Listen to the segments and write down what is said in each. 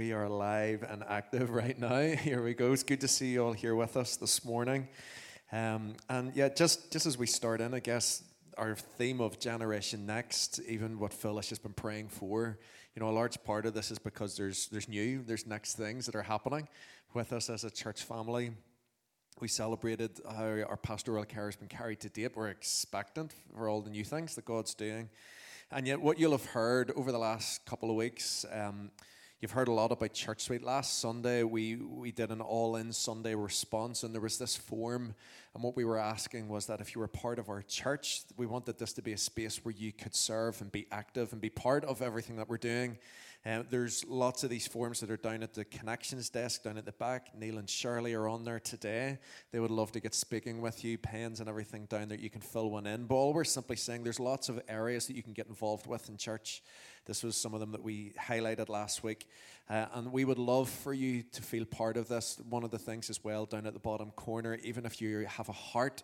We are live and active right now. Here we go. It's good to see you all here with us this morning. Um, and yeah, just, just as we start in, I guess our theme of Generation Next, even what Phil has just been praying for, you know, a large part of this is because there's, there's new, there's next things that are happening with us as a church family. We celebrated how our pastoral care has been carried to date. We're expectant for all the new things that God's doing. And yet, what you'll have heard over the last couple of weeks, um, You've heard a lot about Church Suite. Last Sunday, we, we did an all in Sunday response, and there was this form. And what we were asking was that if you were part of our church, we wanted this to be a space where you could serve and be active and be part of everything that we're doing. Um, there's lots of these forms that are down at the connections desk down at the back. Neil and Shirley are on there today. They would love to get speaking with you, pens and everything down there. You can fill one in. But all we're simply saying there's lots of areas that you can get involved with in church. This was some of them that we highlighted last week. Uh, and we would love for you to feel part of this. One of the things as well down at the bottom corner, even if you have a heart,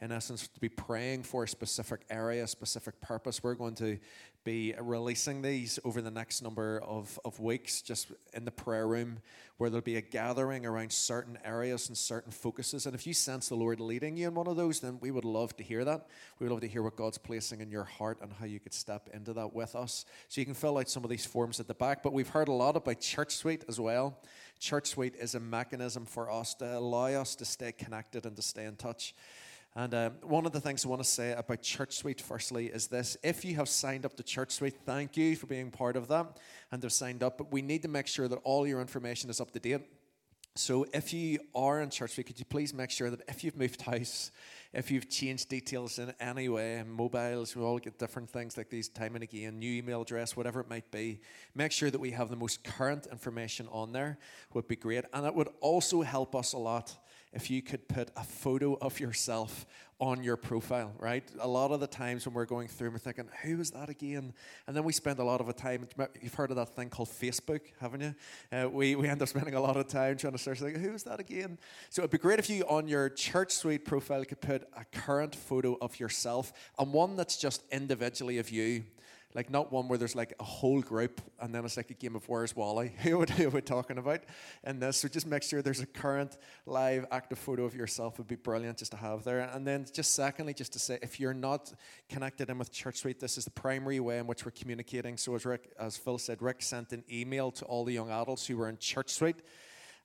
in essence, to be praying for a specific area, a specific purpose, we're going to be releasing these over the next number of, of weeks just in the prayer room where there'll be a gathering around certain areas and certain focuses. And if you sense the Lord leading you in one of those, then we would love to hear that. We would love to hear what God's placing in your heart and how you could step into that with us. So you can fill out some of these forms at the back. But we've heard a lot about Church Suite as well. Church Suite is a mechanism for us to allow us to stay connected and to stay in touch. And um, one of the things I want to say about Church Suite, firstly, is this. If you have signed up to Church Suite, thank you for being part of that and have signed up. But we need to make sure that all your information is up to date. So if you are in Church Suite, could you please make sure that if you've moved house, if you've changed details in any way, mobiles, we all get different things like these time and again, new email address, whatever it might be, make sure that we have the most current information on there would be great. And it would also help us a lot if you could put a photo of yourself on your profile, right? A lot of the times when we're going through, we're thinking, who is that again? And then we spend a lot of time, you've heard of that thing called Facebook, haven't you? Uh, we, we end up spending a lot of time trying to search, like, who is that again? So it'd be great if you, on your Church Suite profile, could put a current photo of yourself and one that's just individually of you like not one where there's like a whole group and then it's like a game of Where's Wally? Who, are we talking about in this? So just make sure there's a current live active photo of yourself would be brilliant just to have there. And then just secondly, just to say if you're not connected in with Church Suite, this is the primary way in which we're communicating. So as Rick, as Phil said, Rick sent an email to all the young adults who were in Church Suite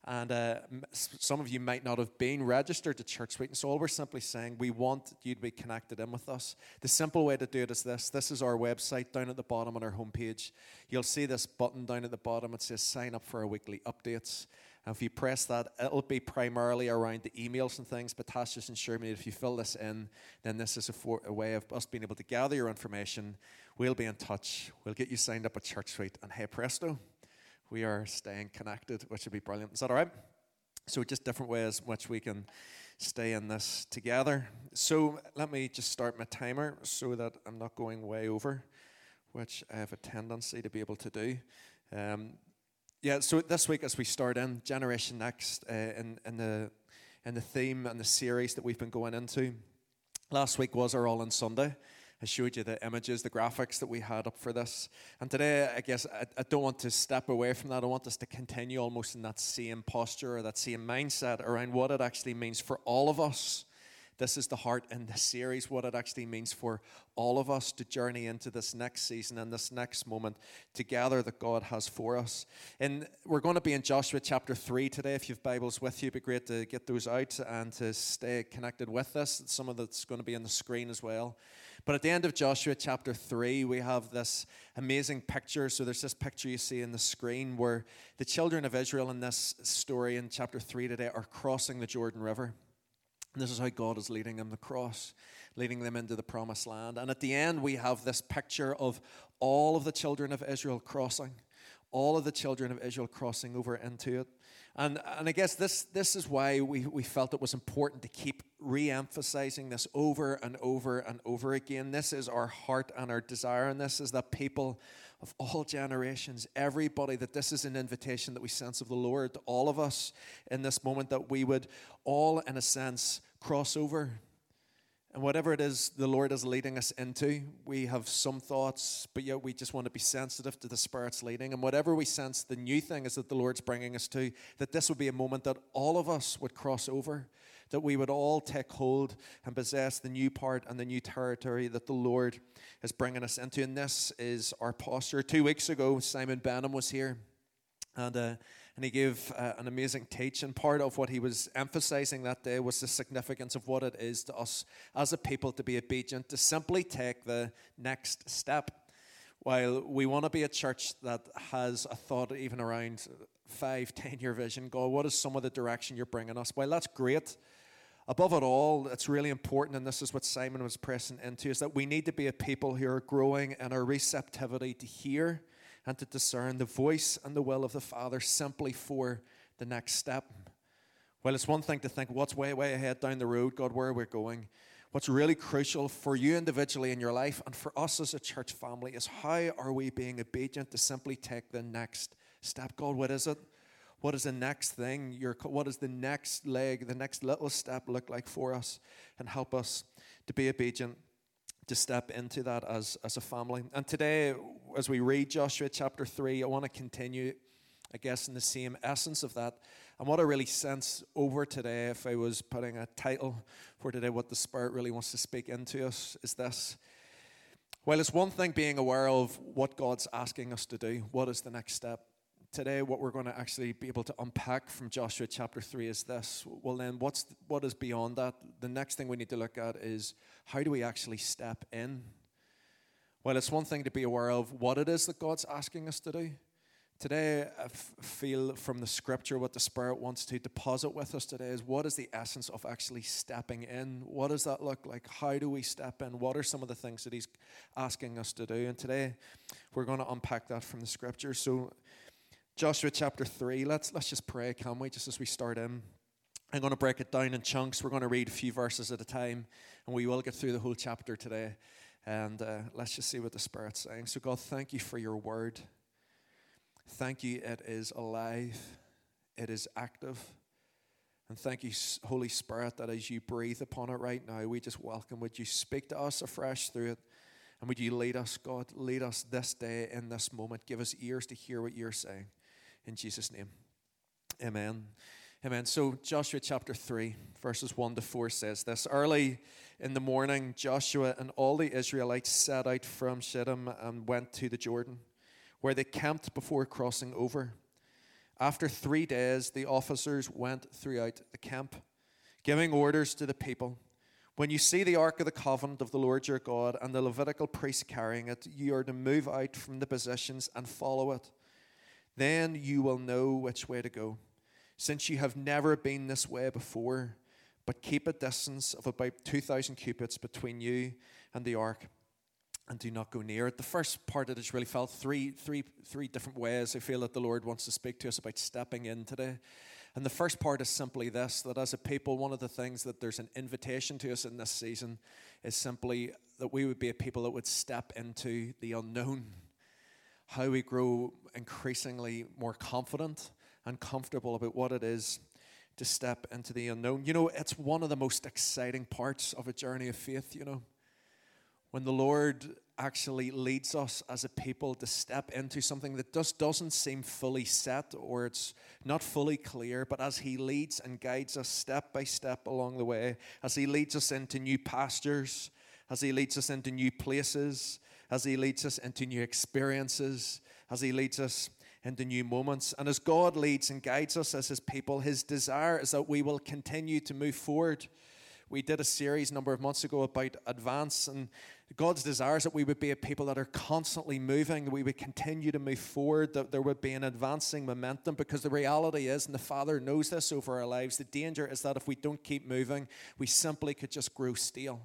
and uh, some of you might not have been registered to Church Suite. And so all we're simply saying, we want you to be connected in with us. The simple way to do it is this this is our website down at the bottom on our homepage. You'll see this button down at the bottom. It says sign up for our weekly updates. And if you press that, it'll be primarily around the emails and things. But Tash just ensured me that if you fill this in, then this is a, for, a way of us being able to gather your information. We'll be in touch. We'll get you signed up at Church Suite. And hey, presto we are staying connected, which would be brilliant. Is that all right? So, just different ways in which we can stay in this together. So, let me just start my timer so that I'm not going way over, which I have a tendency to be able to do. Um, yeah, so this week, as we start in Generation Next, uh, in, in, the, in the theme and the series that we've been going into, last week was our All in Sunday. I showed you the images, the graphics that we had up for this. And today, I guess I, I, don't want to step away from that. I want us to continue almost in that same posture or that same mindset around what it actually means for all of us. This is the heart in this series, what it actually means for all of us to journey into this next season and this next moment together that God has for us. And we're going to be in Joshua chapter 3 today. If you have Bibles with you, it'd be great to get those out and to stay connected with us. Some of that's going to be on the screen as well. But at the end of Joshua chapter 3, we have this amazing picture. So there's this picture you see in the screen where the children of Israel in this story in chapter 3 today are crossing the Jordan River. And this is how God is leading them across, leading them into the promised land. And at the end, we have this picture of all of the children of Israel crossing all of the children of Israel crossing over into it. And, and I guess this, this is why we, we felt it was important to keep re emphasizing this over and over and over again. This is our heart and our desire, and this is that people of all generations, everybody, that this is an invitation that we sense of the Lord to all of us in this moment, that we would all, in a sense, cross over and whatever it is the Lord is leading us into, we have some thoughts, but yet we just want to be sensitive to the Spirit's leading. And whatever we sense, the new thing is that the Lord's bringing us to, that this would be a moment that all of us would cross over, that we would all take hold and possess the new part and the new territory that the Lord is bringing us into. And this is our posture. Two weeks ago, Simon Benham was here. And uh, and he gave uh, an amazing teaching. Part of what he was emphasizing that day was the significance of what it is to us as a people to be obedient, to simply take the next step. While we want to be a church that has a thought even around five, ten year vision, God, what is some of the direction you're bringing us? Well, that's great. Above it all, it's really important, and this is what Simon was pressing into, is that we need to be a people who are growing in our receptivity to hear and to discern the voice and the will of the Father simply for the next step. Well, it's one thing to think, what's way, way ahead down the road, God, where we're we going? What's really crucial for you individually in your life and for us as a church family is how are we being obedient to simply take the next step? God, what is it? What is the next thing? Your, what is the next leg, the next little step look like for us? And help us to be obedient to step into that as, as a family. And today, as we read Joshua chapter 3, I want to continue, I guess, in the same essence of that. And what I really sense over today, if I was putting a title for today, what the Spirit really wants to speak into us, is this. Well, it's one thing being aware of what God's asking us to do, what is the next step today what we're going to actually be able to unpack from Joshua chapter 3 is this. Well, then, what's, what is beyond that? The next thing we need to look at is how do we actually step in? Well, it's one thing to be aware of what it is that God's asking us to do. Today, I feel from the scripture what the Spirit wants to deposit with us today is what is the essence of actually stepping in? What does that look like? How do we step in? What are some of the things that He's asking us to do? And today, we're going to unpack that from the scripture. So, Joshua chapter 3. Let's, let's just pray, can we, just as we start in. I'm going to break it down in chunks. We're going to read a few verses at a time, and we will get through the whole chapter today. And uh, let's just see what the Spirit's saying. So, God, thank you for your word. Thank you, it is alive, it is active. And thank you, Holy Spirit, that as you breathe upon it right now, we just welcome. Would you speak to us afresh through it? And would you lead us, God? Lead us this day in this moment. Give us ears to hear what you're saying in Jesus' name. Amen. Amen. So, Joshua chapter 3, verses 1 to 4 says this Early in the morning, Joshua and all the Israelites set out from Shittim and went to the Jordan, where they camped before crossing over. After three days, the officers went throughout the camp, giving orders to the people When you see the ark of the covenant of the Lord your God and the Levitical priest carrying it, you are to move out from the positions and follow it. Then you will know which way to go, since you have never been this way before. But keep a distance of about 2,000 cubits between you and the ark, and do not go near it. The first part of it is really felt three, three, three different ways I feel that the Lord wants to speak to us about stepping in today. And the first part is simply this that as a people, one of the things that there's an invitation to us in this season is simply that we would be a people that would step into the unknown how we grow increasingly more confident and comfortable about what it is to step into the unknown. You know, it's one of the most exciting parts of a journey of faith, you know. When the Lord actually leads us as a people to step into something that just doesn't seem fully set or it's not fully clear, but as He leads and guides us step by step along the way, as He leads us into new pastures, as He leads us into new places, as He leads us into new experiences, as He leads us into new moments. And as God leads and guides us as His people, His desire is that we will continue to move forward. We did a series a number of months ago about advance, and God's desire is that we would be a people that are constantly moving, we would continue to move forward, that there would be an advancing momentum, because the reality is, and the Father knows this over our lives, the danger is that if we don't keep moving, we simply could just grow stale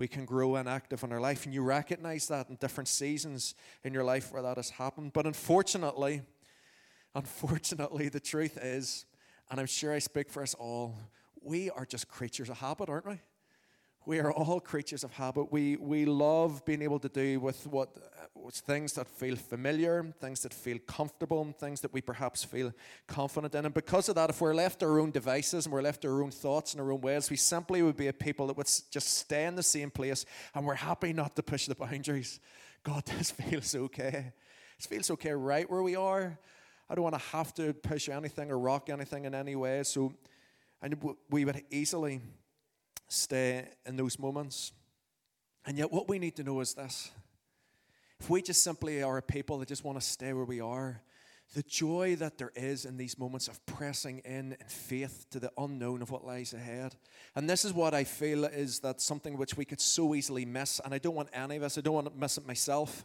we can grow and active in our life. And you recognize that in different seasons in your life where that has happened. But unfortunately, unfortunately, the truth is, and I'm sure I speak for us all, we are just creatures of habit, aren't we? We are all creatures of habit. We, we love being able to do with what with things that feel familiar, things that feel comfortable, and things that we perhaps feel confident in. And because of that, if we're left our own devices and we're left our own thoughts and our own ways, we simply would be a people that would just stay in the same place and we're happy not to push the boundaries. God, this feels okay. This feels okay right where we are. I don't want to have to push anything or rock anything in any way. So, and we would easily stay in those moments. And yet, what we need to know is this if we just simply are a people that just want to stay where we are, the joy that there is in these moments of pressing in in faith to the unknown of what lies ahead. And this is what I feel is that something which we could so easily miss. And I don't want any of us, I don't want to miss it myself.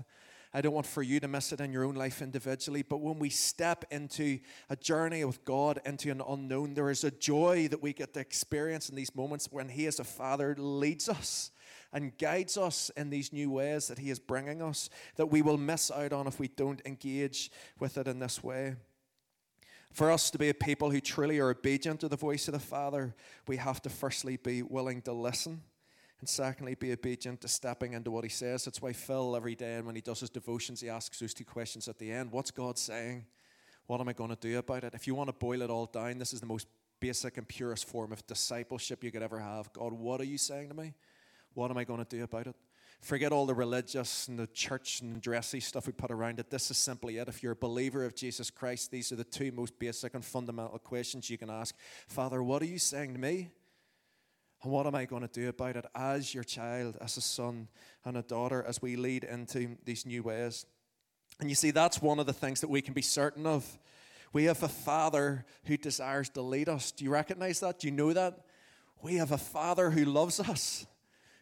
I don't want for you to miss it in your own life individually. But when we step into a journey with God, into an unknown, there is a joy that we get to experience in these moments when He, as a Father, leads us and guides us in these new ways that He is bringing us that we will miss out on if we don't engage with it in this way. For us to be a people who truly are obedient to the voice of the Father, we have to firstly be willing to listen and secondly, be obedient to stepping into what he says. That's why Phil, every day, and when he does his devotions, he asks those two questions at the end What's God saying? What am I going to do about it? If you want to boil it all down, this is the most basic and purest form of discipleship you could ever have. God, what are you saying to me? What am I going to do about it? Forget all the religious and the church and dressy stuff we put around it. This is simply it. If you're a believer of Jesus Christ, these are the two most basic and fundamental questions you can ask. Father, what are you saying to me? And what am I going to do about it as your child, as a son and a daughter, as we lead into these new ways? And you see, that's one of the things that we can be certain of. We have a father who desires to lead us. Do you recognize that? Do you know that? We have a father who loves us,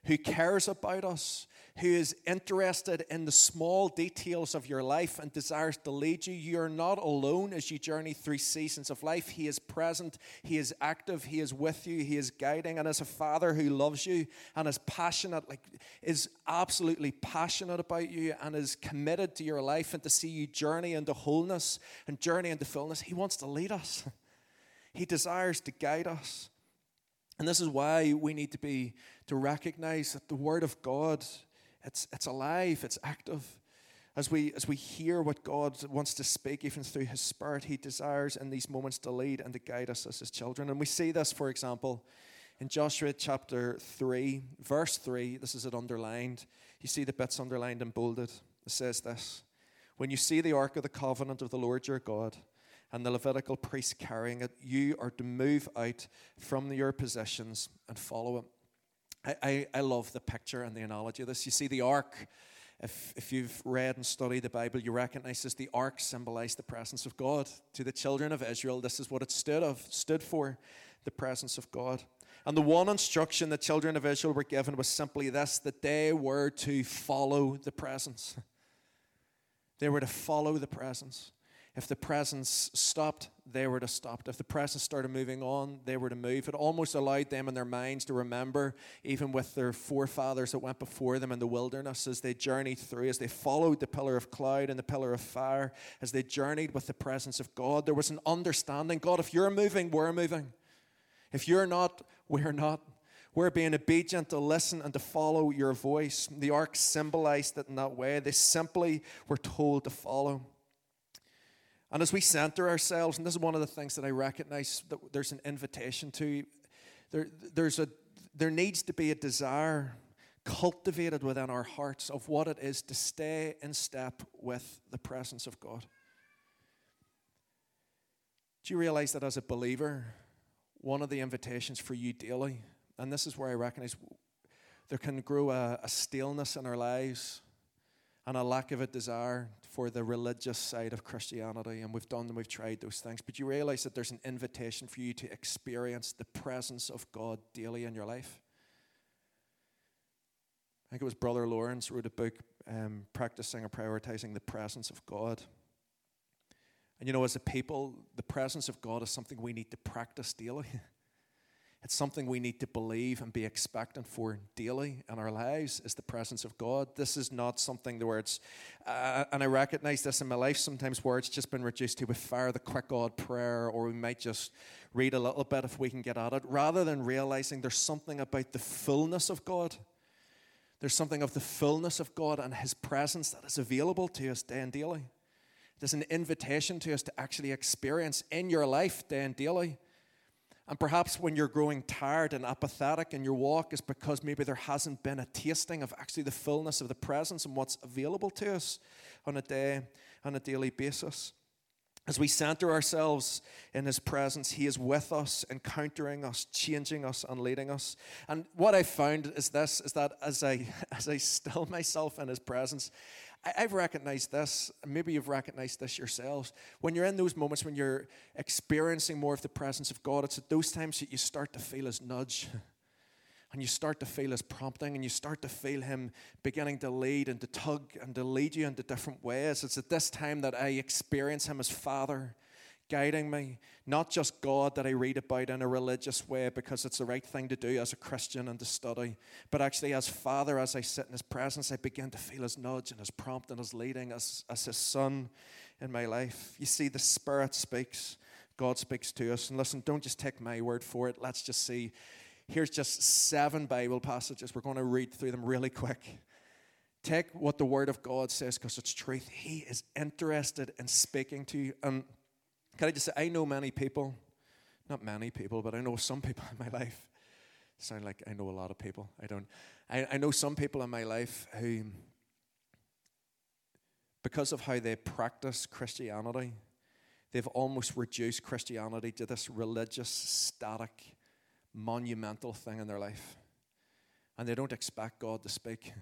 who cares about us, who is interested in the small details of your life and desires to lead you. You are not alone as you journey through seasons of life. He is present, He is active, He is with you, He is guiding. And as a father who loves you and is passionate, like is absolutely passionate about you and is committed to your life and to see you journey into wholeness and journey into fullness, He wants to lead us. He desires to guide us. And this is why we need to be to recognize that the Word of God it's, it's alive, it's active. As we, as we hear what God wants to speak, even through His Spirit, He desires in these moments to lead and to guide us as His children. And we see this, for example, in Joshua chapter 3, verse 3. This is it underlined. You see the bits underlined and bolded. It says this When you see the ark of the covenant of the Lord your God, and the Levitical priests carrying it, you are to move out from your possessions and follow it. I, I, I love the picture and the analogy of this. You see, the ark, if, if you've read and studied the Bible, you recognize this. The ark symbolized the presence of God. To the children of Israel, this is what it stood of, stood for, the presence of God. And the one instruction the children of Israel were given was simply this that they were to follow the presence. They were to follow the presence. If the presence stopped, they were to stop. If the presence started moving on, they were to move. It almost allowed them in their minds to remember, even with their forefathers that went before them in the wilderness, as they journeyed through, as they followed the pillar of cloud and the pillar of fire, as they journeyed with the presence of God. There was an understanding God, if you're moving, we're moving. If you're not, we're not. We're being obedient to listen and to follow your voice. The ark symbolized it in that way. They simply were told to follow. And as we center ourselves, and this is one of the things that I recognize that there's an invitation to, there, there's a, there needs to be a desire cultivated within our hearts of what it is to stay in step with the presence of God. Do you realize that as a believer, one of the invitations for you daily, and this is where I recognize there can grow a, a staleness in our lives and a lack of a desire for the religious side of Christianity, and we've done and we've tried those things. But you realize that there's an invitation for you to experience the presence of God daily in your life. I think it was Brother Lawrence wrote a book, um, Practicing or Prioritizing the Presence of God. And you know, as a people, the presence of God is something we need to practice daily. It's something we need to believe and be expectant for daily in our lives is the presence of God. This is not something where it's, uh, and I recognize this in my life sometimes where it's just been reduced to we fire the quick God prayer or we might just read a little bit if we can get at it, rather than realizing there's something about the fullness of God. There's something of the fullness of God and His presence that is available to us day and daily. There's an invitation to us to actually experience in your life day and daily and perhaps when you're growing tired and apathetic in your walk is because maybe there hasn't been a tasting of actually the fullness of the presence and what's available to us on a day, on a daily basis. As we center ourselves in His presence, He is with us, encountering us, changing us, and leading us. And what I found is this: is that as I as I still myself in His presence, I, have recognized this, maybe you've recognized this yourselves. When you're in those moments when you're experiencing more of the presence of God, it's at those times that you start to feel His nudge. And you start to feel His prompting, and you start to feel Him beginning to lead and to tug and to lead you into different ways. It's at this time that I experience Him as Father guiding me. Not just God that I read about in a religious way because it's the right thing to do as a Christian and to study, but actually as Father, as I sit in His presence, I begin to feel His nudge and His prompt and His leading as, as His Son in my life. You see, the Spirit speaks, God speaks to us. And listen, don't just take my word for it. Let's just see. Here's just seven Bible passages. We're going to read through them really quick. Take what the Word of God says because it's truth. He is interested in speaking to you. And can I just say, I know many people, not many people, but I know some people in my life. Sound like I know a lot of people. I don't. I, I know some people in my life who, because of how they practice Christianity, they've almost reduced Christianity to this religious, static, monumental thing in their life. And they don't expect God to speak.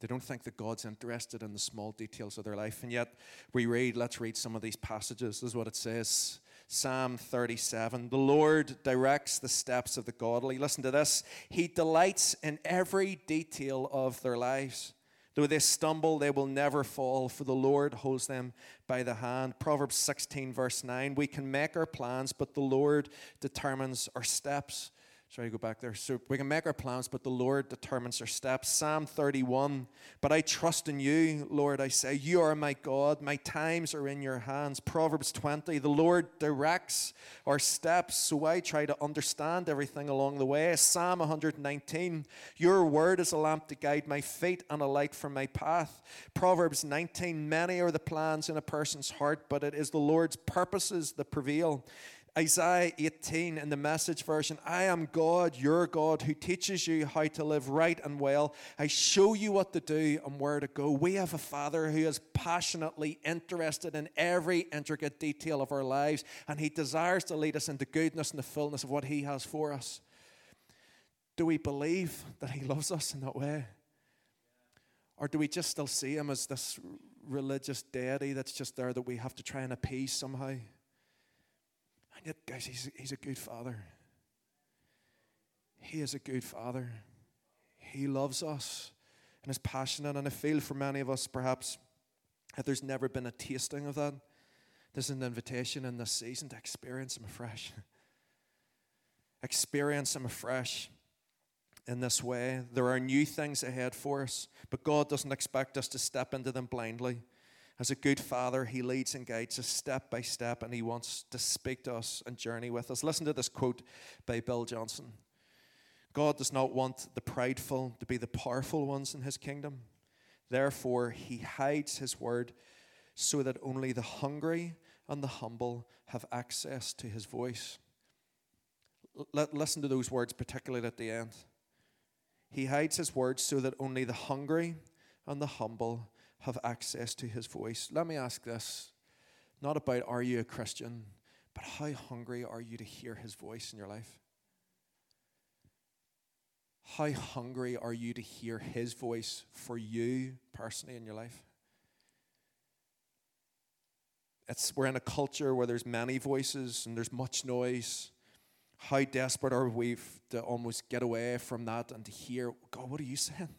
They don't think that God's interested in the small details of their life. And yet, we read, let's read some of these passages. This is what it says Psalm 37 The Lord directs the steps of the godly. Listen to this. He delights in every detail of their lives. Though they stumble, they will never fall, for the Lord holds them by the hand. Proverbs 16, verse 9 We can make our plans, but the Lord determines our steps. Sorry, go back there. So we can make our plans, but the Lord determines our steps. Psalm 31. But I trust in you, Lord, I say. You are my God. My times are in your hands. Proverbs 20. The Lord directs our steps, so I try to understand everything along the way. Psalm 119. Your word is a lamp to guide my feet and a light for my path. Proverbs 19. Many are the plans in a person's heart, but it is the Lord's purposes that prevail. Isaiah 18 in the message version I am God, your God, who teaches you how to live right and well. I show you what to do and where to go. We have a Father who is passionately interested in every intricate detail of our lives, and He desires to lead us into goodness and the fullness of what He has for us. Do we believe that He loves us in that way? Or do we just still see Him as this religious deity that's just there that we have to try and appease somehow? And yet, guys, he's, he's a good father. He is a good father. He loves us and is passionate. And I feel for many of us, perhaps, that there's never been a tasting of that. There's an invitation in this season to experience Him afresh. experience Him afresh in this way. There are new things ahead for us, but God doesn't expect us to step into them blindly. As a good father, he leads and guides us step by step, and he wants to speak to us and journey with us. Listen to this quote by Bill Johnson God does not want the prideful to be the powerful ones in his kingdom. Therefore, he hides his word so that only the hungry and the humble have access to his voice. L- listen to those words, particularly at the end. He hides his word so that only the hungry and the humble have access to his voice. Let me ask this not about are you a Christian, but how hungry are you to hear his voice in your life? How hungry are you to hear his voice for you personally in your life? It's, we're in a culture where there's many voices and there's much noise. How desperate are we to almost get away from that and to hear, God, what are you saying?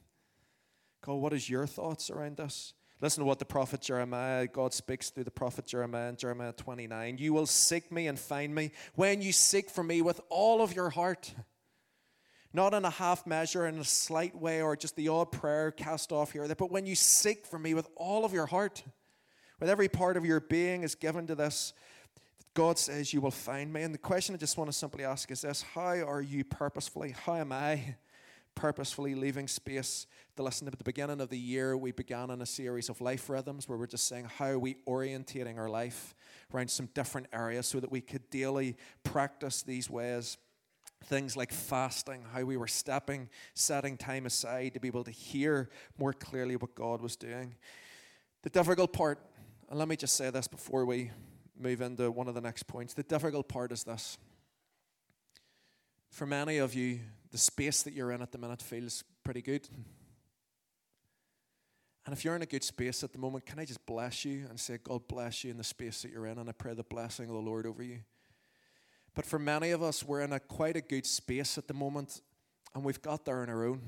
God, what is your thoughts around this? Listen to what the prophet Jeremiah, God speaks through the prophet Jeremiah in Jeremiah 29. You will seek me and find me when you seek for me with all of your heart. Not in a half measure, in a slight way, or just the odd prayer cast off here but when you seek for me with all of your heart, with every part of your being is given to this, God says you will find me. And the question I just want to simply ask is this How are you purposefully, how am I purposefully leaving space to listen at the beginning of the year we began on a series of life rhythms where we're just saying how are we orientating our life around some different areas so that we could daily practice these ways things like fasting how we were stepping setting time aside to be able to hear more clearly what god was doing the difficult part and let me just say this before we move into one of the next points. The difficult part is this. For many of you, the space that you're in at the minute feels pretty good. And if you're in a good space at the moment, can I just bless you and say, God bless you in the space that you're in? And I pray the blessing of the Lord over you. But for many of us, we're in a quite a good space at the moment, and we've got there on our own.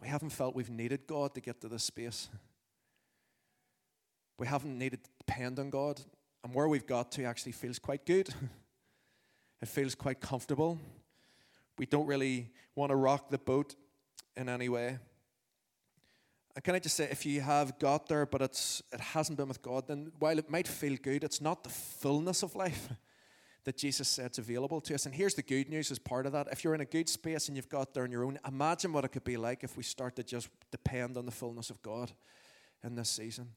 We haven't felt we've needed God to get to this space. We haven't needed to depend on God. And where we've got to actually feels quite good. it feels quite comfortable. We don't really want to rock the boat in any way. And can I just say, if you have got there, but it's it hasn't been with God, then while it might feel good, it's not the fullness of life that Jesus said's available to us. And here's the good news as part of that. If you're in a good space and you've got there on your own, imagine what it could be like if we start to just depend on the fullness of God in this season.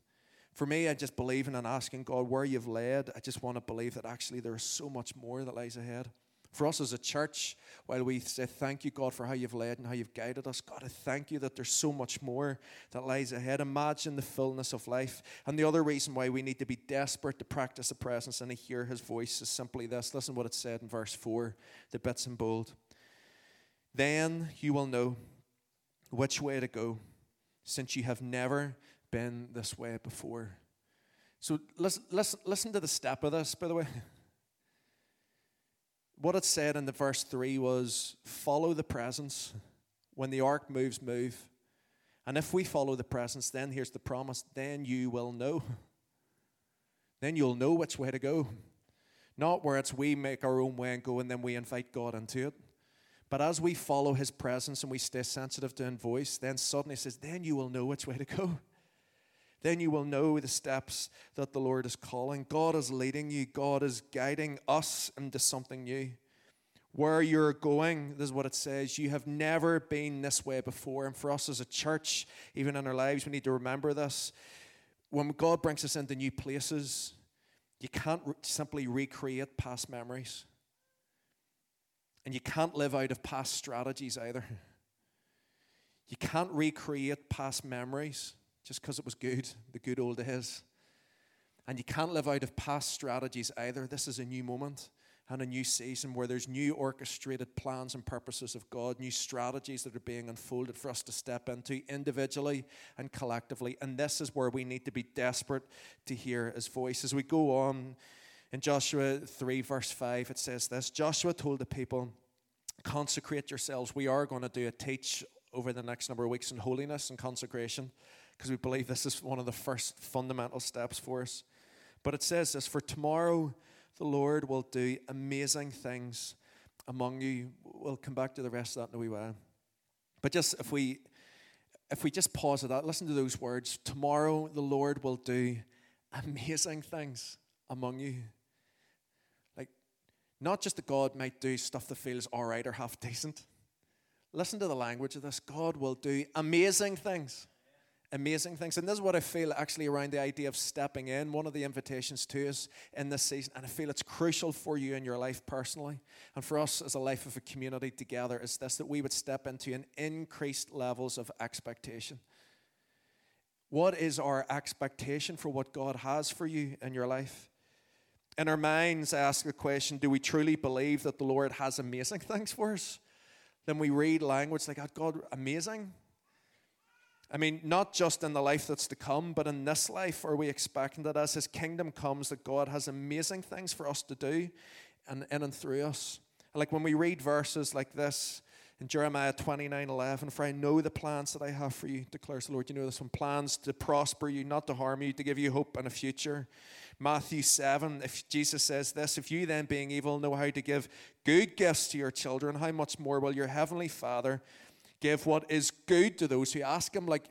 For me, I just believe in and asking God where you've led. I just want to believe that actually there is so much more that lies ahead. For us as a church, while we say thank you, God, for how you've led and how you've guided us, God, I thank you that there's so much more that lies ahead. Imagine the fullness of life. And the other reason why we need to be desperate to practice the presence and to hear his voice is simply this. Listen what it said in verse 4, the bits in bold. Then you will know which way to go, since you have never been this way before. So listen, listen, listen to the step of this, by the way. What it said in the verse 3 was follow the presence. When the ark moves, move. And if we follow the presence, then here's the promise then you will know. Then you'll know which way to go. Not where it's we make our own way and go and then we invite God into it. But as we follow his presence and we stay sensitive to his voice, then suddenly says, then you will know which way to go. Then you will know the steps that the Lord is calling. God is leading you, God is guiding us into something new. Where you're going, this is what it says. You have never been this way before. And for us as a church, even in our lives, we need to remember this. When God brings us into new places, you can't re- simply recreate past memories. And you can't live out of past strategies either. You can't recreate past memories just because it was good, the good old days. And you can't live out of past strategies either. This is a new moment and a new season where there's new orchestrated plans and purposes of God, new strategies that are being unfolded for us to step into individually and collectively. And this is where we need to be desperate to hear his voice. As we go on in Joshua 3, verse 5, it says this Joshua told the people, Consecrate yourselves. We are going to do a teach over the next number of weeks in holiness and consecration because we believe this is one of the first fundamental steps for us. But it says this For tomorrow the Lord will do amazing things among you. We'll come back to the rest of that in a wee while. But just if we if we just pause at that, listen to those words. Tomorrow the Lord will do amazing things among you. Like, not just that God might do stuff that feels all right or half decent. Listen to the language of this. God will do amazing things amazing things. And this is what I feel actually around the idea of stepping in, one of the invitations to us in this season. And I feel it's crucial for you in your life personally and for us as a life of a community together is this that we would step into an increased levels of expectation. What is our expectation for what God has for you in your life? In our minds, I ask the question do we truly believe that the Lord has amazing things for us? Then we read language like, oh, God, amazing? I mean, not just in the life that's to come, but in this life, are we expecting that as His kingdom comes, that God has amazing things for us to do and in and through us? like when we read verses like this In Jeremiah 29 11, for I know the plans that I have for you, declares the Lord. You know this one plans to prosper you, not to harm you, to give you hope and a future. Matthew 7, if Jesus says this, if you then being evil know how to give good gifts to your children, how much more will your heavenly Father give what is good to those who ask him? Like,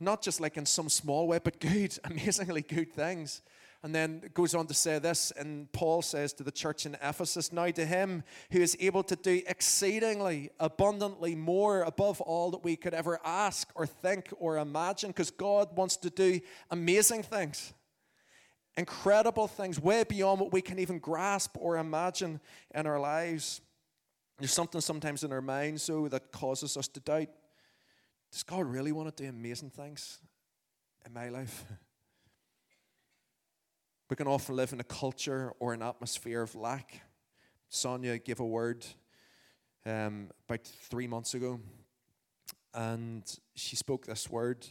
not just like in some small way, but good, amazingly good things. And then goes on to say this, and Paul says to the church in Ephesus, Now to him who is able to do exceedingly abundantly more above all that we could ever ask or think or imagine, because God wants to do amazing things, incredible things, way beyond what we can even grasp or imagine in our lives. There's something sometimes in our minds, though, that causes us to doubt. Does God really want to do amazing things in my life? We can often live in a culture or an atmosphere of lack. Sonia gave a word um, about three months ago, and she spoke this word,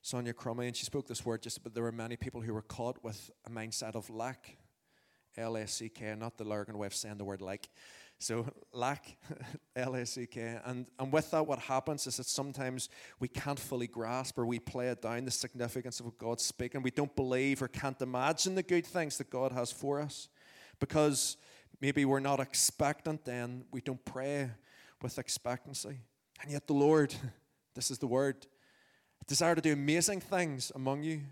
Sonia Crummy, and she spoke this word just but there were many people who were caught with a mindset of lack. L S C K, not the Lurgan way of saying the word like. So lack, L-A-C-K. And, and with that, what happens is that sometimes we can't fully grasp or we play it down the significance of what God's speaking. We don't believe or can't imagine the good things that God has for us because maybe we're not expectant then. We don't pray with expectancy. And yet the Lord, this is the word, desire to do amazing things among you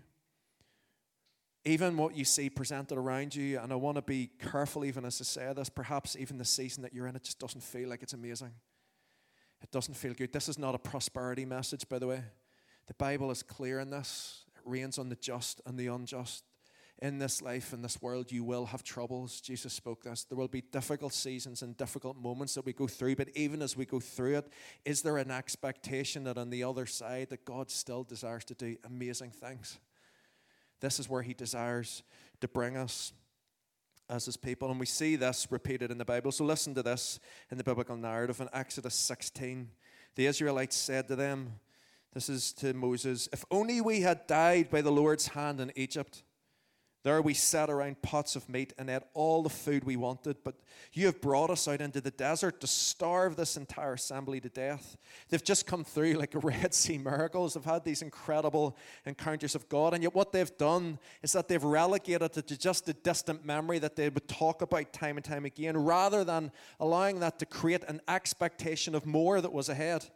even what you see presented around you, and I want to be careful even as I say this, perhaps even the season that you're in, it just doesn't feel like it's amazing. It doesn't feel good. This is not a prosperity message, by the way. The Bible is clear in this. It rains on the just and the unjust. In this life, in this world, you will have troubles. Jesus spoke this. There will be difficult seasons and difficult moments that we go through, but even as we go through it, is there an expectation that on the other side that God still desires to do amazing things? This is where he desires to bring us as his people. And we see this repeated in the Bible. So listen to this in the biblical narrative in Exodus 16. The Israelites said to them, This is to Moses, if only we had died by the Lord's hand in Egypt there we sat around pots of meat and ate all the food we wanted, but you have brought us out into the desert to starve this entire assembly to death. They've just come through like a Red Sea miracles. They've had these incredible encounters of God, and yet what they've done is that they've relegated it to just a distant memory that they would talk about time and time again, rather than allowing that to create an expectation of more that was ahead.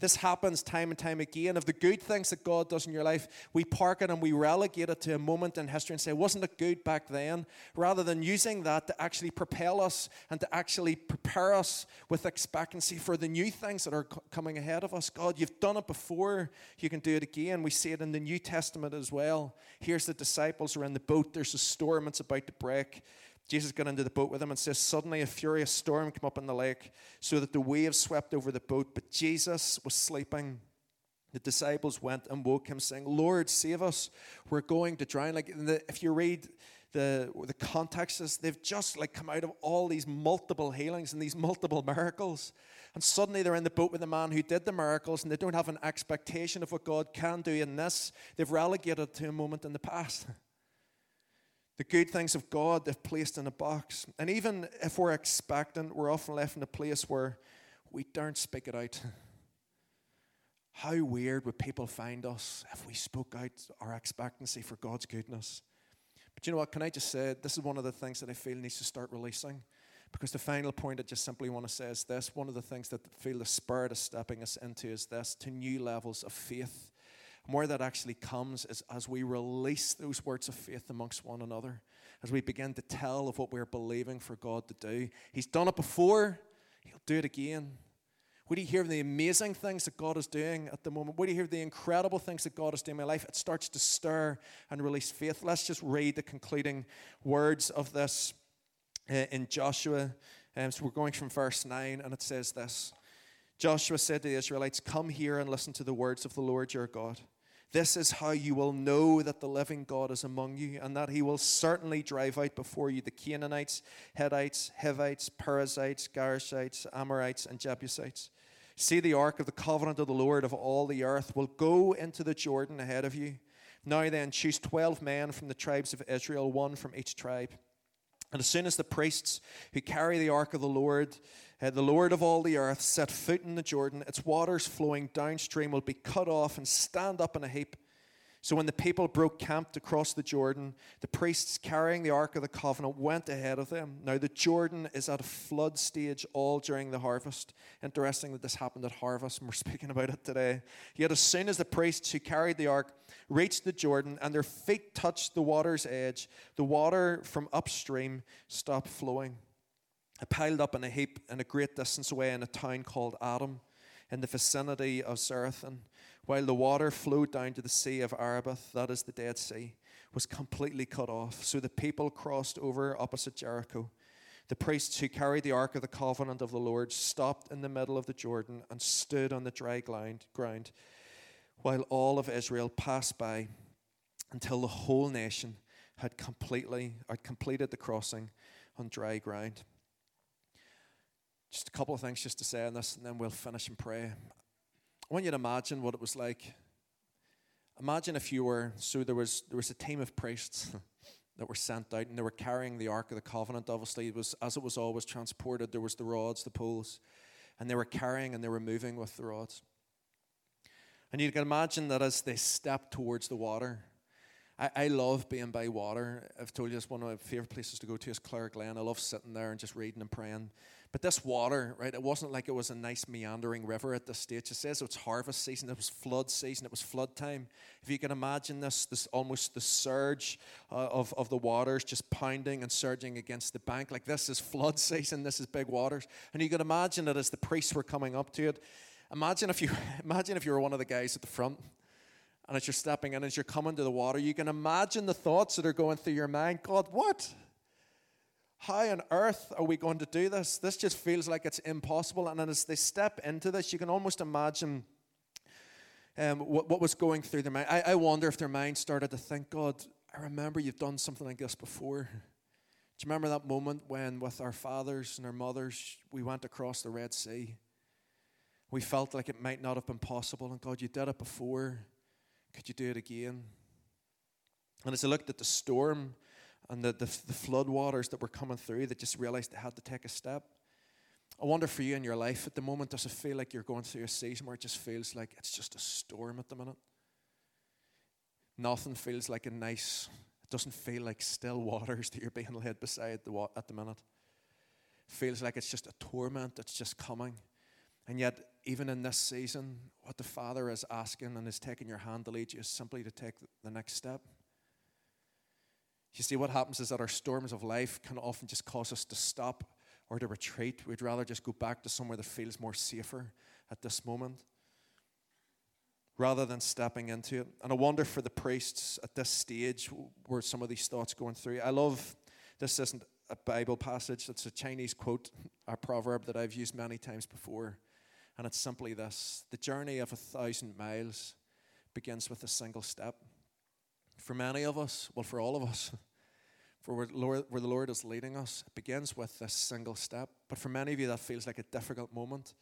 This happens time and time again. Of the good things that God does in your life, we park it and we relegate it to a moment in history and say, wasn't it good back then? Rather than using that to actually propel us and to actually prepare us with expectancy for the new things that are coming ahead of us. God, you've done it before, you can do it again. We see it in the New Testament as well. Here's the disciples are in the boat, there's a storm, it's about to break. Jesus got into the boat with him and says, Suddenly a furious storm came up in the lake, so that the waves swept over the boat. But Jesus was sleeping. The disciples went and woke him, saying, Lord, save us. We're going to drown. Like the, if you read the, the context is they've just like come out of all these multiple healings and these multiple miracles. And suddenly they're in the boat with the man who did the miracles and they don't have an expectation of what God can do in this. They've relegated to a moment in the past. The good things of God they've placed in a box. And even if we're expectant, we're often left in a place where we don't speak it out. How weird would people find us if we spoke out our expectancy for God's goodness? But you know what? Can I just say this is one of the things that I feel needs to start releasing? Because the final point I just simply want to say is this one of the things that I feel the Spirit is stepping us into is this to new levels of faith and where that actually comes is as we release those words of faith amongst one another, as we begin to tell of what we're believing for God to do. He's done it before, He'll do it again. Would you hear the amazing things that God is doing at the moment? Would you hear the incredible things that God is doing in my life? It starts to stir and release faith. Let's just read the concluding words of this uh, in Joshua. Um, so we're going from verse 9, and it says this Joshua said to the Israelites, Come here and listen to the words of the Lord your God. This is how you will know that the living God is among you, and that he will certainly drive out before you the Canaanites, Hittites, Hivites, Perizzites, Girgashites, Amorites, and Jebusites. See, the ark of the covenant of the Lord of all the earth will go into the Jordan ahead of you. Now then, choose twelve men from the tribes of Israel, one from each tribe. And as soon as the priests who carry the ark of the Lord, uh, the Lord of all the earth, set foot in the Jordan, its waters flowing downstream will be cut off and stand up in a heap. So when the people broke camp to cross the Jordan, the priests carrying the Ark of the Covenant went ahead of them. Now the Jordan is at a flood stage all during the harvest. Interesting that this happened at harvest, and we're speaking about it today. Yet as soon as the priests who carried the Ark reached the Jordan and their feet touched the water's edge, the water from upstream stopped flowing. Piled up in a heap in a great distance away in a town called Adam in the vicinity of Zarethan while the water flowed down to the Sea of Arabah, that is the Dead Sea, was completely cut off. So the people crossed over opposite Jericho. The priests who carried the Ark of the Covenant of the Lord stopped in the middle of the Jordan and stood on the dry ground, while all of Israel passed by until the whole nation had completely had completed the crossing on dry ground. Just a couple of things just to say on this, and then we'll finish and pray. I want you to imagine what it was like. Imagine if you were, so there was, there was a team of priests that were sent out and they were carrying the Ark of the Covenant. Obviously, it was, as it was always transported, there was the rods, the poles, and they were carrying and they were moving with the rods. And you can imagine that as they stepped towards the water, I, love being by water. I've told you it's one of my favorite places to go to is Clare Glen. I love sitting there and just reading and praying. But this water, right, it wasn't like it was a nice meandering river at this stage. It says it's harvest season, it was flood season, it was flood time. If you can imagine this, this almost the surge uh, of, of the waters just pounding and surging against the bank. Like this is flood season, this is big waters. And you can imagine it as the priests were coming up to it. Imagine if you imagine if you were one of the guys at the front and as you're stepping in, as you're coming to the water, you can imagine the thoughts that are going through your mind. God, what? How on earth are we going to do this? This just feels like it's impossible. And as they step into this, you can almost imagine um, what, what, was going through their mind. I, I wonder if their mind started to think, God, I remember you've done something like this before. Do you remember that moment when, with our fathers and our mothers, we went across the Red Sea? We felt like it might not have been possible, and God, you did it before. Could you do it again? And as I looked at the storm, and the, the, the flood waters that were coming through that just realized they had to take a step. I wonder for you in your life at the moment, does it feel like you're going through a season where it just feels like it's just a storm at the minute? Nothing feels like a nice, it doesn't feel like still waters that you're being led beside the, at the minute. Feels like it's just a torment that's just coming. And yet, even in this season, what the Father is asking and is taking your hand to lead you is simply to take the next step. You see, what happens is that our storms of life can often just cause us to stop or to retreat. We'd rather just go back to somewhere that feels more safer at this moment rather than stepping into it. And I wonder for the priests at this stage were some of these thoughts going through. I love this isn't a Bible passage, it's a Chinese quote, a proverb that I've used many times before. And it's simply this The journey of a thousand miles begins with a single step. For many of us, well, for all of us, for where, Lord, where the Lord is leading us, it begins with this single step. But for many of you, that feels like a difficult moment.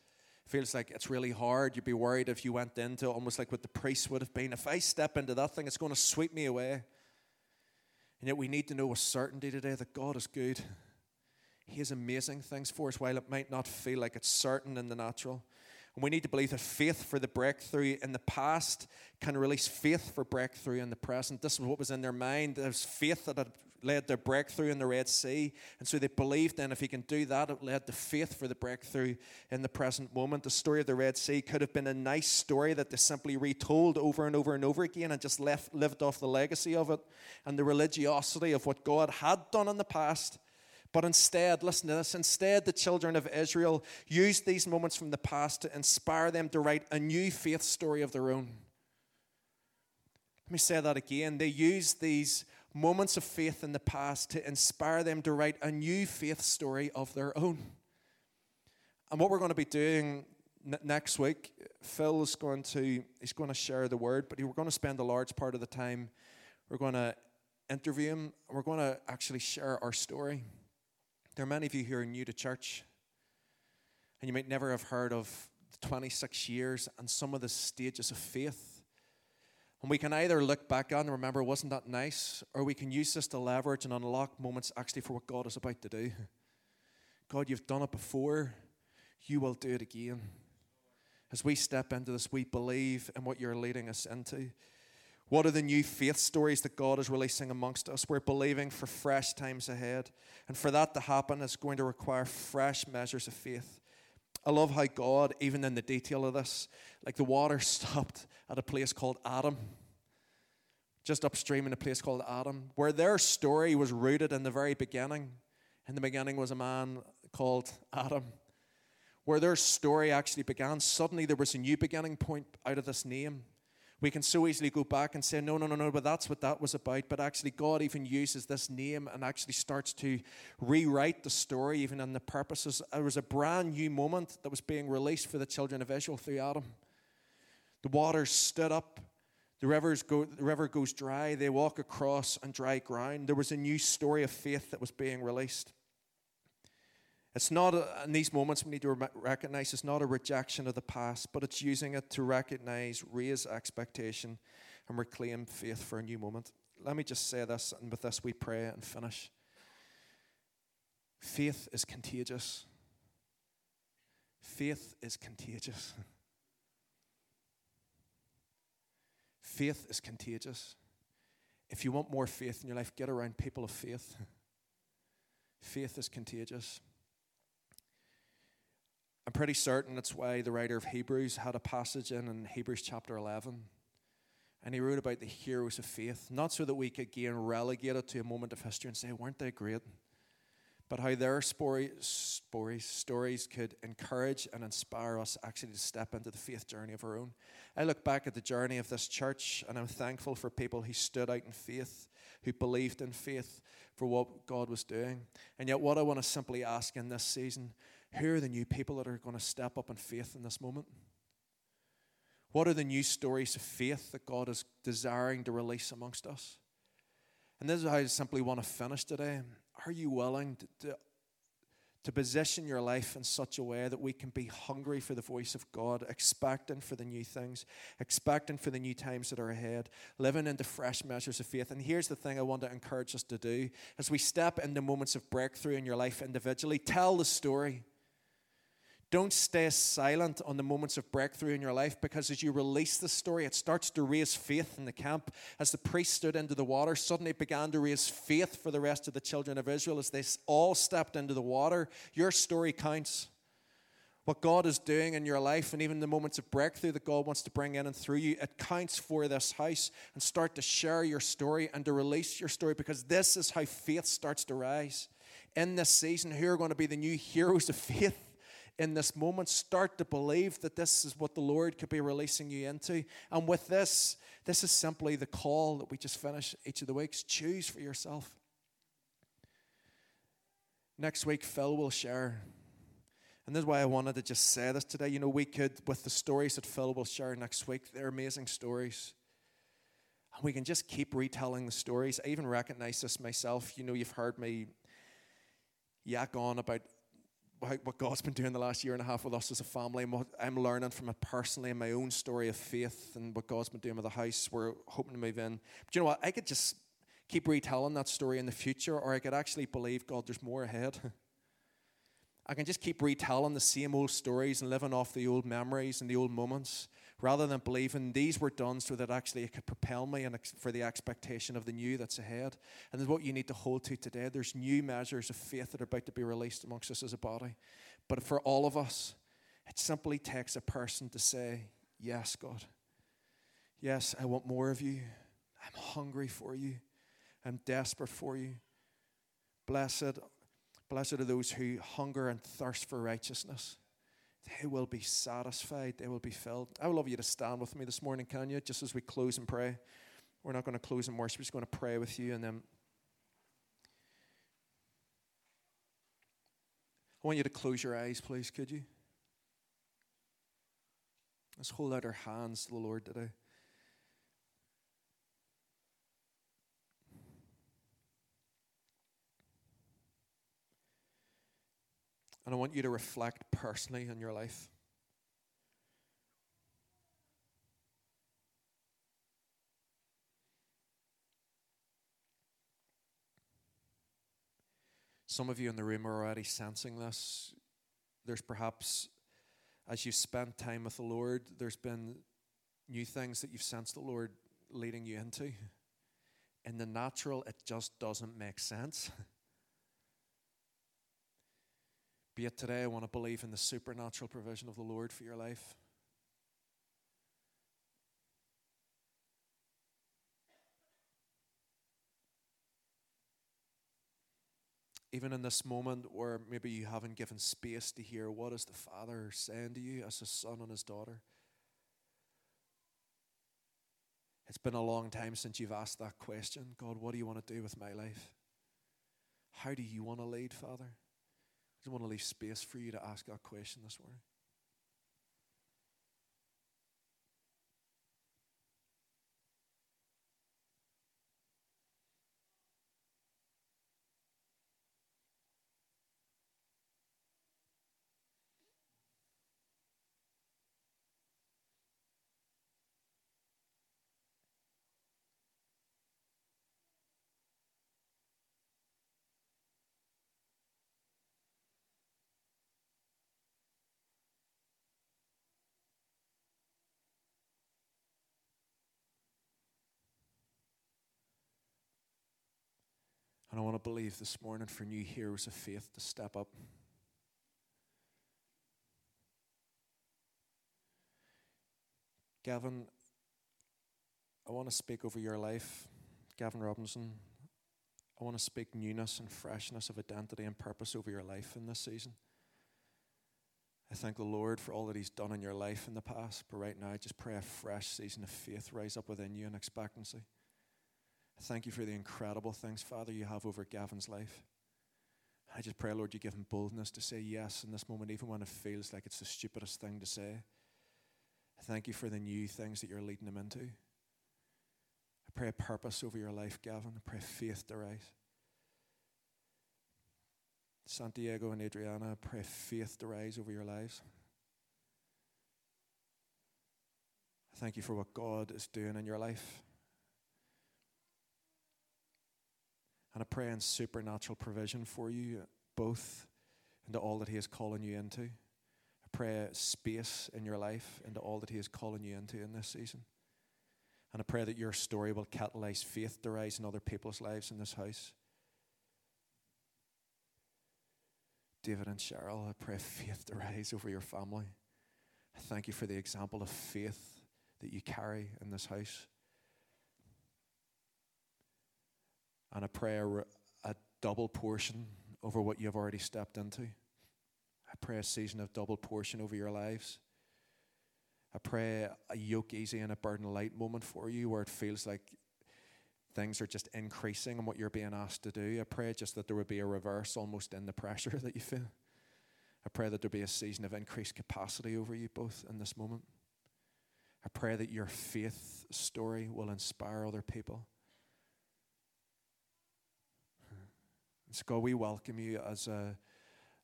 It feels like it's really hard. You'd be worried if you went into almost like what the priest would have been. If I step into that thing, it's going to sweep me away. And yet, we need to know with certainty today that God is good. He has amazing things for us, while it might not feel like it's certain in the natural. And we need to believe that faith for the breakthrough in the past can release faith for breakthrough in the present. This is what was in their mind. There was faith that had led their breakthrough in the Red Sea. And so they believed then if he can do that, it led to faith for the breakthrough in the present moment. The story of the Red Sea could have been a nice story that they simply retold over and over and over again and just left, lived off the legacy of it and the religiosity of what God had done in the past. But instead, listen to this instead, the children of Israel used these moments from the past to inspire them to write a new faith story of their own. Let me say that again. They used these moments of faith in the past to inspire them to write a new faith story of their own. And what we're going to be doing next week, Phil is going to he's going to share the word, but we're going to spend a large part of the time. We're going to interview him. And we're going to actually share our story. There are many of you who are new to church, and you might never have heard of the 26 years and some of the stages of faith And we can either look back on and remember, wasn't that nice? Or we can use this to leverage and unlock moments actually for what God is about to do. God, you've done it before, you will do it again. As we step into this, we believe in what you're leading us into. What are the new faith stories that God is releasing amongst us? We're believing for fresh times ahead. And for that to happen, it's going to require fresh measures of faith. I love how God, even in the detail of this, like the water stopped at a place called Adam, just upstream in a place called Adam, where their story was rooted in the very beginning. In the beginning was a man called Adam. Where their story actually began, suddenly there was a new beginning point out of this name. We can so easily go back and say, no, no, no, no, but that's what that was about. But actually, God even uses this name and actually starts to rewrite the story, even in the purposes. It was a brand new moment that was being released for the children of Israel through Adam. The waters stood up, the, rivers go, the river goes dry, they walk across on dry ground. There was a new story of faith that was being released. It's not, a, in these moments, we need to re- recognize it's not a rejection of the past, but it's using it to recognize, raise expectation, and reclaim faith for a new moment. Let me just say this, and with this we pray and finish. Faith is contagious. Faith is contagious. faith is contagious. If you want more faith in your life, get around people of faith. Faith is contagious. I'm pretty certain that's why the writer of Hebrews had a passage in in Hebrews chapter 11. And he wrote about the heroes of faith, not so that we could gain it to a moment of history and say, weren't they great? But how their stories, stories could encourage and inspire us actually to step into the faith journey of our own. I look back at the journey of this church and I'm thankful for people who stood out in faith, who believed in faith for what God was doing. And yet, what I want to simply ask in this season who are the new people that are going to step up in faith in this moment? What are the new stories of faith that God is desiring to release amongst us? And this is how I simply want to finish today. Are you willing to, to, to, position your life in such a way that we can be hungry for the voice of God, expecting for the new things, expecting for the new times that are ahead, living into fresh measures of faith? And here's the thing I want to encourage us to do as we step into moments of breakthrough in your life individually, tell the story. Don't stay silent on the moments of breakthrough in your life because as you release the story, it starts to raise faith in the camp. As the priest stood into the water, suddenly it began to raise faith for the rest of the children of Israel as they all stepped into the water. Your story counts. What God is doing in your life, and even the moments of breakthrough that God wants to bring in and through you, it counts for this house. And start to share your story and to release your story because this is how faith starts to rise. In this season, who are going to be the new heroes of faith? In this moment, start to believe that this is what the Lord could be releasing you into. And with this, this is simply the call that we just finish each of the weeks. Choose for yourself. Next week, Phil will share. And this is why I wanted to just say this today. You know, we could, with the stories that Phil will share next week, they're amazing stories. And we can just keep retelling the stories. I even recognize this myself. You know, you've heard me yak on about what God's been doing the last year and a half with us as a family and what I'm learning from it personally in my own story of faith and what God's been doing with the house. We're hoping to move in. But you know what? I could just keep retelling that story in the future, or I could actually believe, God, there's more ahead. I can just keep retelling the same old stories and living off the old memories and the old moments rather than believing these were done so that actually it could propel me and for the expectation of the new that's ahead. And what you need to hold to today. There's new measures of faith that are about to be released amongst us as a body. But for all of us, it simply takes a person to say, Yes, God. Yes, I want more of you. I'm hungry for you. I'm desperate for you. Blessed, blessed are those who hunger and thirst for righteousness they will be satisfied, they will be filled. I would love you to stand with me this morning, can you? Just as we close and pray. We're not going to close in worship, we're just going to pray with you and then. I want you to close your eyes, please, could you? Let's hold out our hands to the Lord today. And I want you to reflect personally on your life. Some of you in the room are already sensing this. There's perhaps, as you've spent time with the Lord, there's been new things that you've sensed the Lord leading you into. In the natural, it just doesn't make sense. Be it today, I want to believe in the supernatural provision of the Lord for your life. even in this moment where maybe you haven't given space to hear what is the father saying to you as a son and his daughter? It's been a long time since you've asked that question. God what do you want to do with my life? How do you want to lead father i just want to leave space for you to ask that question this morning And I want to believe this morning for new heroes of faith to step up. Gavin, I want to speak over your life. Gavin Robinson, I want to speak newness and freshness of identity and purpose over your life in this season. I thank the Lord for all that He's done in your life in the past, but right now I just pray a fresh season of faith rise up within you and expectancy. Thank you for the incredible things, Father, you have over Gavin's life. I just pray, Lord, you give him boldness to say yes in this moment, even when it feels like it's the stupidest thing to say. Thank you for the new things that you're leading him into. I pray a purpose over your life, Gavin. I pray faith to rise. Santiago and Adriana, I pray faith to rise over your lives. Thank you for what God is doing in your life. And I pray in supernatural provision for you both into all that He is calling you into. I pray space in your life into all that He is calling you into in this season. And I pray that your story will catalyze faith to rise in other people's lives in this house. David and Cheryl, I pray faith to rise over your family. I thank you for the example of faith that you carry in this house. And I pray a, a double portion over what you've already stepped into. I pray a season of double portion over your lives. I pray a yoke easy and a burden light moment for you where it feels like things are just increasing and what you're being asked to do. I pray just that there would be a reverse almost in the pressure that you feel. I pray that there be a season of increased capacity over you both in this moment. I pray that your faith story will inspire other people. So, God, we welcome you as a,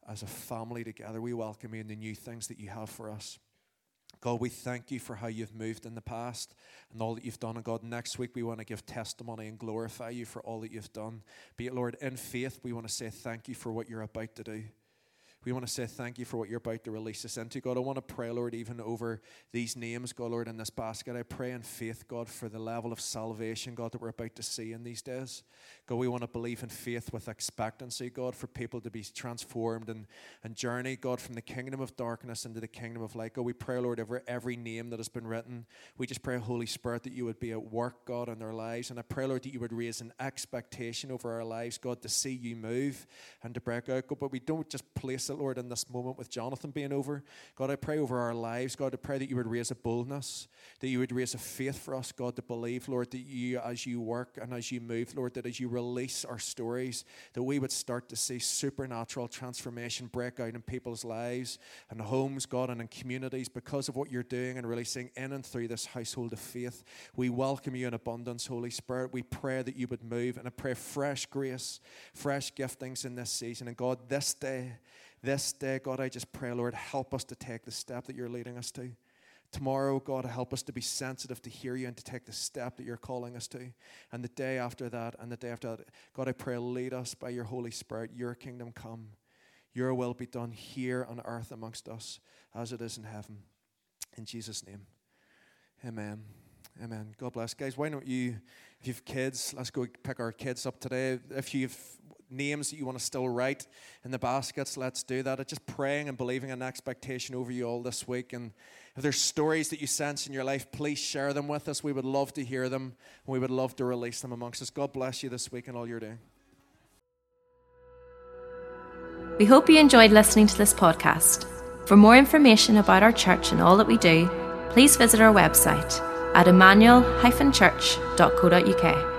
as a family together. We welcome you in the new things that you have for us. God, we thank you for how you've moved in the past and all that you've done. And God, next week we want to give testimony and glorify you for all that you've done. Be it, Lord, in faith, we want to say thank you for what you're about to do. We want to say thank you for what you're about to release us into. God, I want to pray, Lord, even over these names, God, Lord, in this basket. I pray in faith, God, for the level of salvation, God, that we're about to see in these days. God, we want to believe in faith with expectancy, God, for people to be transformed and, and journey, God, from the kingdom of darkness into the kingdom of light. God, we pray, Lord, over every name that has been written. We just pray, Holy Spirit, that you would be at work, God, in their lives. And I pray, Lord, that you would raise an expectation over our lives, God, to see you move and to break out. God, but we don't just place it, Lord, in this moment with Jonathan being over. God, I pray over our lives, God, I pray that you would raise a boldness, that you would raise a faith for us, God, to believe, Lord, that you, as you work and as you move, Lord, that as you release our stories, that we would start to see supernatural transformation break out in people's lives and homes, God, and in communities because of what you're doing and releasing in and through this household of faith. We welcome you in abundance, Holy Spirit. We pray that you would move, and I pray fresh grace, fresh giftings in this season. And God, this day, this day, God, I just pray, Lord, help us to take the step that you're leading us to Tomorrow, God, help us to be sensitive to hear you and to take the step that you're calling us to. And the day after that, and the day after that, God, I pray, lead us by your Holy Spirit. Your kingdom come, your will be done here on earth amongst us as it is in heaven. In Jesus' name, amen. Amen. God bless. Guys, why don't you, if you've kids, let's go pick our kids up today. If you've names that you want to still write in the baskets, let's do that. It's just praying and believing an expectation over you all this week. And if there's stories that you sense in your life, please share them with us. We would love to hear them and we would love to release them amongst us. God bless you this week and all you're doing. We hope you enjoyed listening to this podcast. For more information about our church and all that we do, please visit our website at emmanuel-church.co.uk.